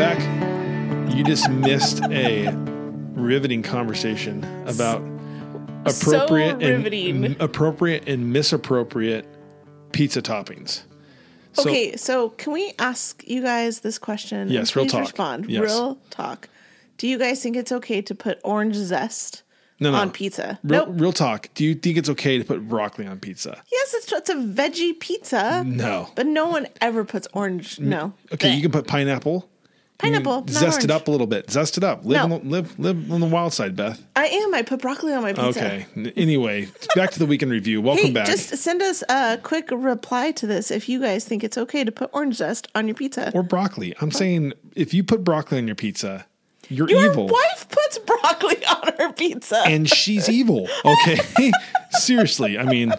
right, guys, welcome back. You just missed a riveting conversation about appropriate riveting. and appropriate and misappropriate pizza toppings. So, okay, so can we ask you guys this question? Yes, real talk. Respond. Yes. Real talk. Do you guys think it's okay to put orange zest no, no. on pizza? Real, nope. real talk. Do you think it's okay to put broccoli on pizza? Yes, it's it's a veggie pizza. No. But no one ever puts orange. No. Okay, Bleh. you can put pineapple. Pineapple. Zest it up a little bit. Zest it up. Live, No. on the, live, live on the wild side, Beth. I am. I put broccoli on my pizza. Okay. Anyway, back to the weekend review. Welcome Hey, back. just send us a quick reply to this if you guys think it's okay to put orange zest on your pizza. or broccoli. I'm saying if you put broccoli on your pizza, you're your evil. wife puts broccoli on her pizza. and she's evil. Okay. Seriously. I mean,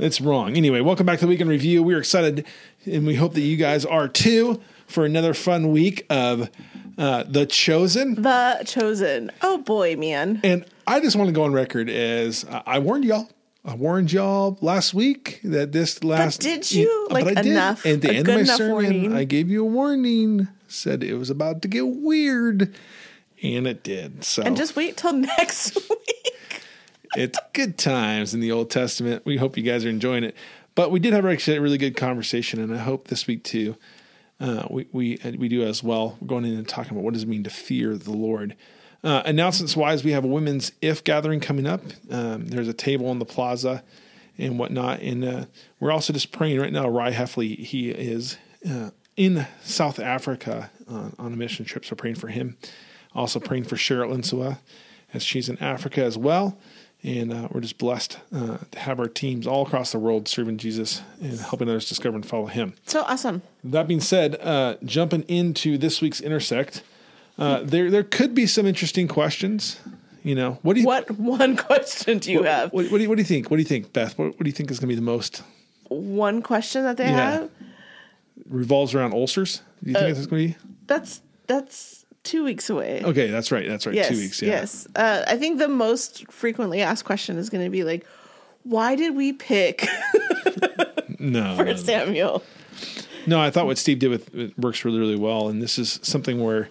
it's wrong. Anyway, welcome back to the weekend review. We're excited and we hope that you guys are too for another fun week of uh, The Chosen. the chosen. Oh boy, man. And I just want to go on record as I I warned y'all. I warned y'all last week that this last. did you? Like, but I did. enough- At the end of my sermon, warning? I gave you a warning. Said it was about to get weird, and it did. So And just wait till next week. It's good times in the Old Testament. We hope you guys are enjoying it. But we did have actually a really good conversation, and I hope this week too, uh, we we we do as well. We're going in and talking about what does it mean to fear the Lord. Uh, announcements wise, we have a women's IF:Gathering coming up. Um, there's a table in the plaza and whatnot, and uh, we're also just praying right now. Rye Heffley, he is uh, in South Africa uh, on a mission trip, so praying for him. Also praying for Cheryl Insua as she's in Africa as well. And uh, we're just blessed uh, to have our teams all across the world serving Jesus and helping others discover and follow Him. So awesome. That being said, uh, jumping into this week's intersect, uh, there there could be some interesting questions. You know, what do you What one question do you have? what, what do you what do you think? What do you think, Beth? What, what do you think is going to be the most One question that they Yeah. have? revolves around ulcers? Do you Uh, think that's going to be? That's that's two weeks away. Okay, that's right. That's right. yes, Two weeks. Yeah. Yes. Uh, I think the most frequently asked question is going to be like, why did we pick No. for no, Samuel? No, I thought what Steve did with it works really, really well. And this is something where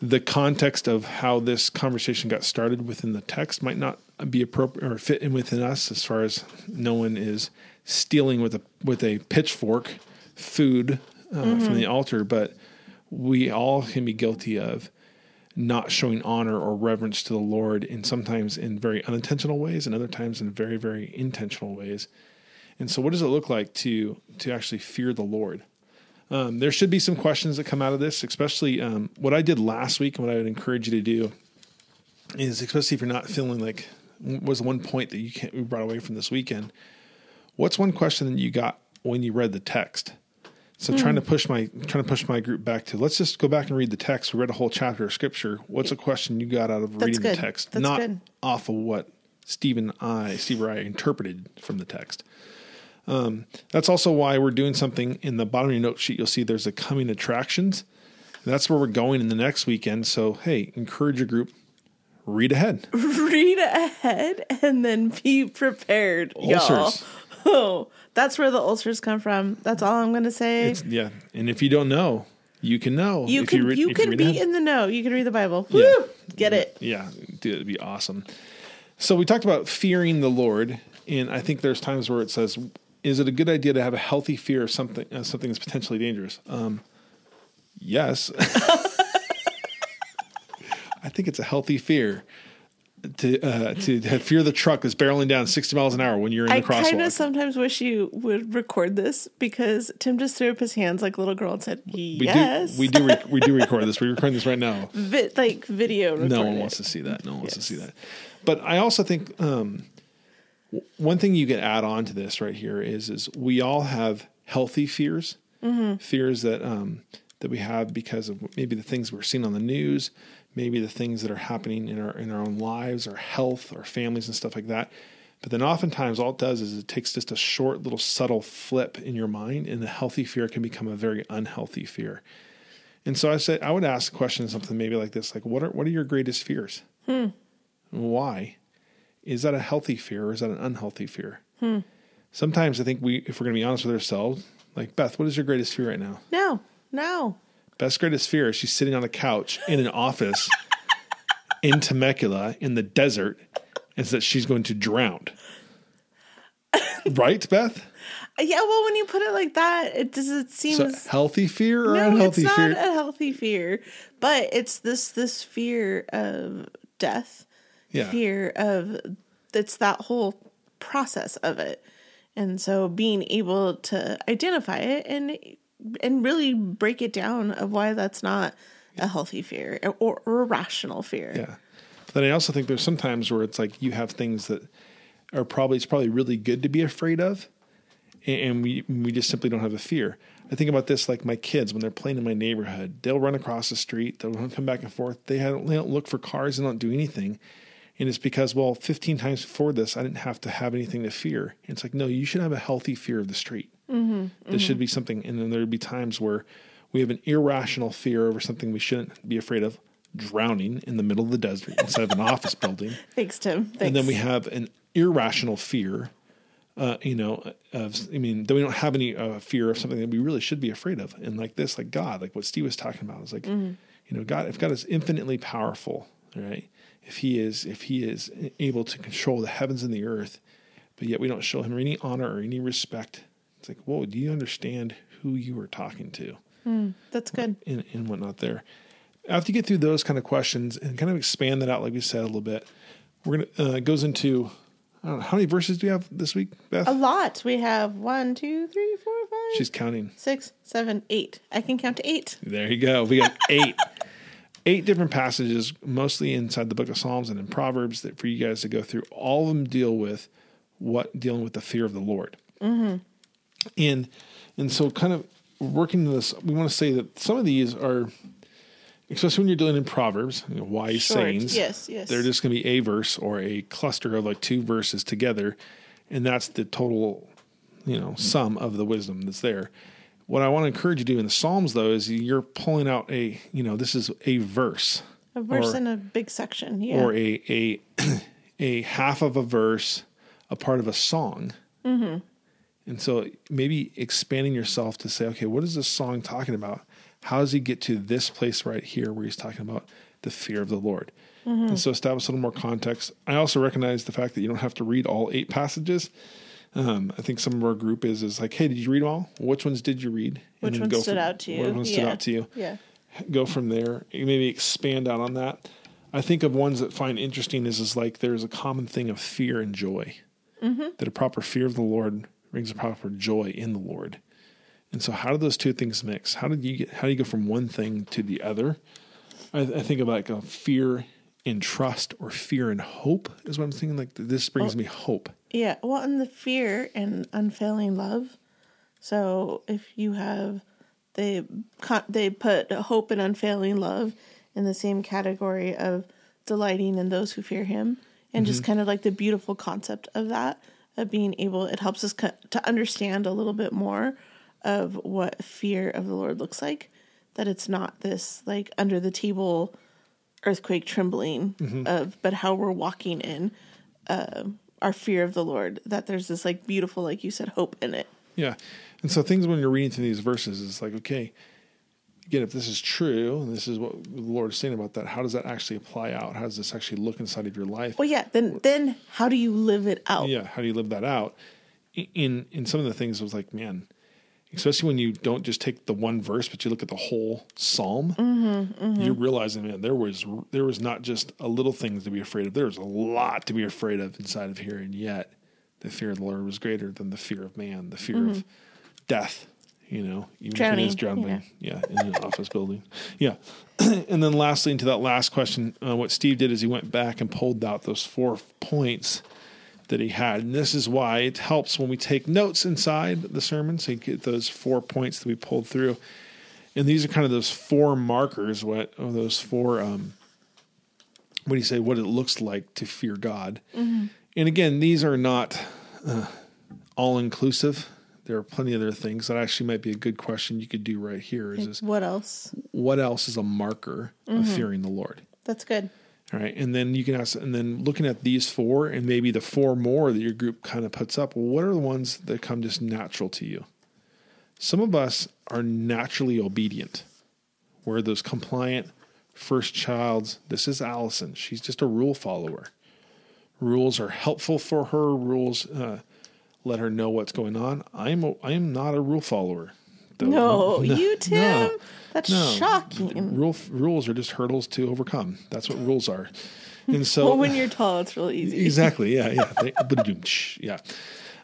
the context of how this conversation got started within the text might not be appropriate or fit in within us as far as no one is stealing with a with a pitchfork food uh, from the altar, but we all can be guilty of not showing honor or reverence to the Lord, and sometimes in very unintentional ways, and other times in very, very intentional ways. And so, what does it look like to to actually fear the Lord? Um, there should be some questions that come out of this, especially um, what I did last week, and what I would encourage you to do is, especially if you're not feeling like was one point that you can't we brought away from this weekend. What's one question that you got when you read the text? So trying to push my trying to push my group back to let's just go back and read the text. We read a whole chapter of scripture. What's a question you got out of reading good. the text, That's not good. off of what Steve and I, Steve or I, interpreted from the text. Um, that's also why we're doing something in the bottom of your note sheet. You'll see there's a coming attractions. That's where we're going in the next weekend. So hey, encourage your group. Read ahead. Read ahead and then be prepared, y'all. Oh, that's where the ulcers come from. That's all I'm going to say. It's, yeah, and if you don't know, you can know. you if could you, read- if could read be ahead. in the know. You can read the Bible. Yeah. Woo! Get it. Yeah, dude, it'd be awesome. So we talked about fearing the Lord, and I think there's times where it says, "Is it a good idea to have a healthy fear of something, something that's potentially dangerous?" Um, yes, I think it's a healthy fear to uh, to fear the truck that's barreling down 60 miles an hour when you're in the I the kind crosswalk. of sometimes wish you would record this because Tim just threw up his hands like a little girl and said, we "Yes." do we do we do record this. We're recording this right now. Vi- like video. no one it. wants to see that. No one wants to see that. But I also think um, one thing you can add on to this right here is is we all have healthy fears, fears that um, that we have because of maybe the things we're seeing on the news, maybe the things that are happening in our in our own lives, our health, our families, and stuff like that. But then oftentimes all it does is it takes just a short little subtle flip in your mind, and the healthy fear can become a very unhealthy fear. And so I said I would ask a question something maybe like this, like what are what are your greatest fears? Hmm. Why? Is that a healthy fear or is that an unhealthy fear? Hmm. Sometimes I think we if we're gonna be honest with ourselves, like Beth, what is your greatest fear right now? No, no. Beth's greatest fear is she's sitting on a couch in an office in Temecula in the desert, is that she's going to drown. right, Beth? Yeah, well, when you put it like that, it does it seems So healthy fear or no, unhealthy it's not fear? a healthy fear, but it's this this fear of death, Yeah. fear of it's that whole process of it, and so being able to identify it and and really break it down of why that's not a healthy fear or, or a rational fear. Yeah. But then I also think there's sometimes where it's like you have things that are probably it's probably really good to be afraid of, and, we we just simply don't have a fear. I think about this like my kids when they're playing in my neighborhood, they'll run across the street, they'll come back and forth. They don't, they don't look for cars, they don't do anything. And it's because, well, 15 times before this, I didn't have to have anything to fear. And it's like, no, you should have a healthy fear of the street. Mm-hmm, there should be something. And then there'd be times where we have an irrational fear over something we shouldn't be afraid of drowning in the middle of the desert instead of an office building. Thanks, Tim. Thanks. And then we have an irrational fear, uh, you know, of, I mean, then we don't have any uh, fear of something that we really should be afraid of. And like this, like God, like what Steve was talking about, is like, you know, God, if God is infinitely powerful, right? If he is, if he is able to control the heavens and the earth, but yet we don't show him any honor or any respect, it's like, whoa, do you understand who you are talking to? that's good. and, and whatnot there. After you get through those kind of questions and kind of expand that out, like we said a little bit, we're gonna uh, it goes into I don't know how many verses do we have this week, Beth? A lot. We have one, two, three, four, five, She's counting. six, seven, eight. I can count to eight. There you go. We got eight, eight different passages, mostly inside the Book of Psalms and in Proverbs, that for you guys to go through. All of them deal with what dealing with the fear of the Lord, mm-hmm. And and so kind of working this. We want to say that some of these are. Especially when you're dealing in Proverbs, you know, wise Short. sayings. Yes, yes. They're just going to be a verse or a cluster of like two verses together, and that's the total, you know, sum of the wisdom that's there. What I want to encourage you to do in the Psalms, though, is you're pulling out a, you know, this is a verse A verse Or- in a big section. Yeah. or a a a half of a verse, a part of a song. Mm-hmm. And so maybe expanding yourself to say, okay, what is this song talking about? How does he get to this place right here where he's talking about the fear of the Lord? Mm-hmm. And so establish a little more context. I also recognize the fact that you don't have to read all eight passages. Um, I think some of our group is is like, hey, did you read them all? Which ones did you read? And Which one go stood from- out to you? Which one stood Yeah. out to you? yeah. go from there. Maybe expand out on that. I think of ones that find interesting is is like there's a common thing of fear and joy. Mm-hmm. That a proper fear of the Lord brings a proper joy in the Lord. And so, how do those two things mix? How did you get? How do you go from one thing to the other? I, I think of like a fear and trust, or fear and hope is what I'm thinking. Like this brings Oh. me hope. Yeah. Well, and the fear and unfailing love. So if you have, they they put hope and unfailing love in the same category of delighting in those who fear Him, and just mm-hmm. kind of like the beautiful concept of that of being able. It helps us to understand a little bit more of what fear of the Lord looks like. That it's not this like under the table earthquake trembling of, but how we're walking in uh, our fear of the Lord. That there's this like beautiful, like you said, hope in it. Yeah. And so things when you're reading through these verses, it's like, okay, again, if this is true, and this is what the Lord is saying about that, how does that actually apply out? How does this actually look inside of your life? Well, yeah. Then, then how do you live it out? Yeah, how do you live that out? In in some of the things, it was like, man, especially when you don't just take the one verse, but you look at the whole psalm, mm-hmm, mm-hmm. you're realizing, man, there was there was not just a little things to be afraid of. There was a lot to be afraid of inside of here, and yet the fear of the Lord was greater than the fear of man, the fear mm-hmm. of death. You know, even if it is Drowning, yeah, in an office building, yeah. and then lastly, into that last question, uh, what Steve did is he went back and pulled out those four points that he had. And this is why it helps when we take notes inside the sermon. So you get those four points that we pulled through. And these are kind of those four markers, what or those four um what do you say, what it looks like to fear God. And again, these are not uh, all inclusive. There are plenty of other things that actually might be a good question you could do right here is, is What else? what else is a marker of fearing the Lord? That's good. All right. And then you can ask, and then looking at these four and maybe the four more that your group kind of puts up, well, what are the ones that come just natural to you? Some of us are naturally obedient. We're those compliant first childs, this is Allison. She's just a rule follower. Rules are helpful for her. Rules uh, let her know what's going on. I'm a, I am not a rule follower. though. No, you, Tim. no, That's no. shocking. Rule rules are just hurdles to overcome. That's what rules are. And so Well, when you're tall, it's real easy. exactly, yeah, yeah, They- yeah.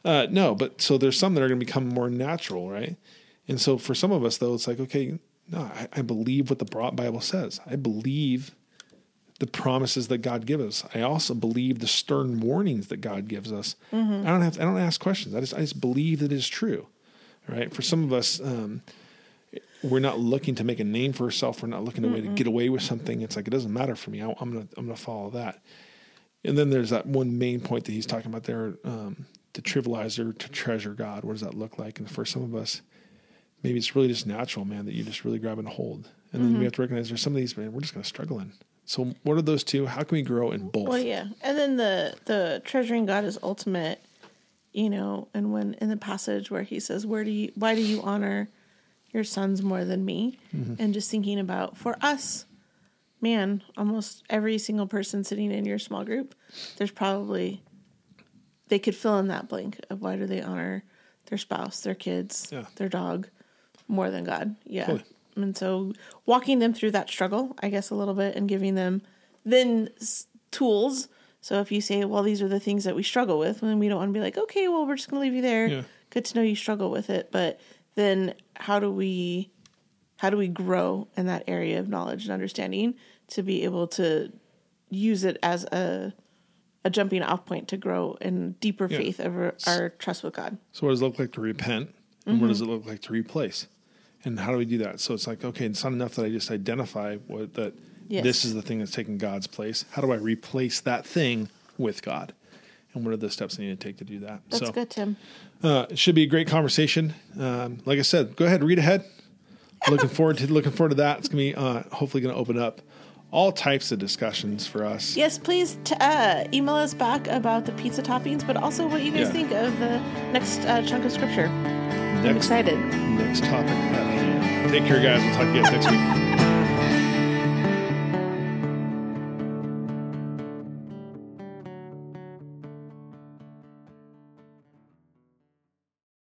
Uh, no, but so there's some that are going to become more natural, right? And so for some of us, though, it's like, okay, no, I, I believe what the Bible says. I believe the promises that God gives us. I also believe the stern warnings that God gives us. I don't have, I don't ask questions. I just, I just believe that it is true, right? For some of us, um, we're not looking to make a name for ourselves. We're not looking way to get away with something. It's like it doesn't matter for me. I, I'm gonna I'm gonna follow that. And then there's that one main point that he's talking about there: um, to trivialize or to treasure God. What does that look like? And for some of us, maybe it's really just natural, man, that you just really grab and hold. And then we have to recognize there's some of these, man, we're just gonna struggle in. So what are those two? How can we grow in both? Well, yeah, and then the the treasuring God is ultimate, you know. And when in the passage where he says, "Where do you? Why do you honor your sons more than me?" Mm-hmm. and just thinking about for us, man, almost every single person sitting in your small group, there's probably they could fill in that blank of why do they honor their spouse, their kids, Yeah. their dog more than God. Yeah. Fully. And so walking them through that struggle, I guess a little bit and giving them then s- tools. So if you say, well, these are the things that we struggle with, then we don't want to be like, okay, well, we're just going to leave you there. Yeah. Good to know you struggle with it. But then how do we, how do we grow in that area of knowledge and understanding to be able to use it as a, a jumping off point to grow in deeper Yeah. faith over our trust with God. So what does it look like to repent? And what does mm-hmm. it look like to replace? And how do we do that? So it's like, okay, it's not enough that I just identify what that Yes. this is the thing that's taking God's place. How do I replace that thing with God? And what are the steps I need to take to do that? That's so good, Tim. uh, it should be a great conversation. Um, like I said, go ahead, read ahead. looking forward to looking forward to that. It's gonna be uh, hopefully gonna open up all types of discussions for us. Yes, please t- uh, email us back about the pizza toppings, but also what you guys Yeah. think of the next uh, chunk of scripture. I'm excited. next topic. Take care, guys. We'll talk to you guys next week.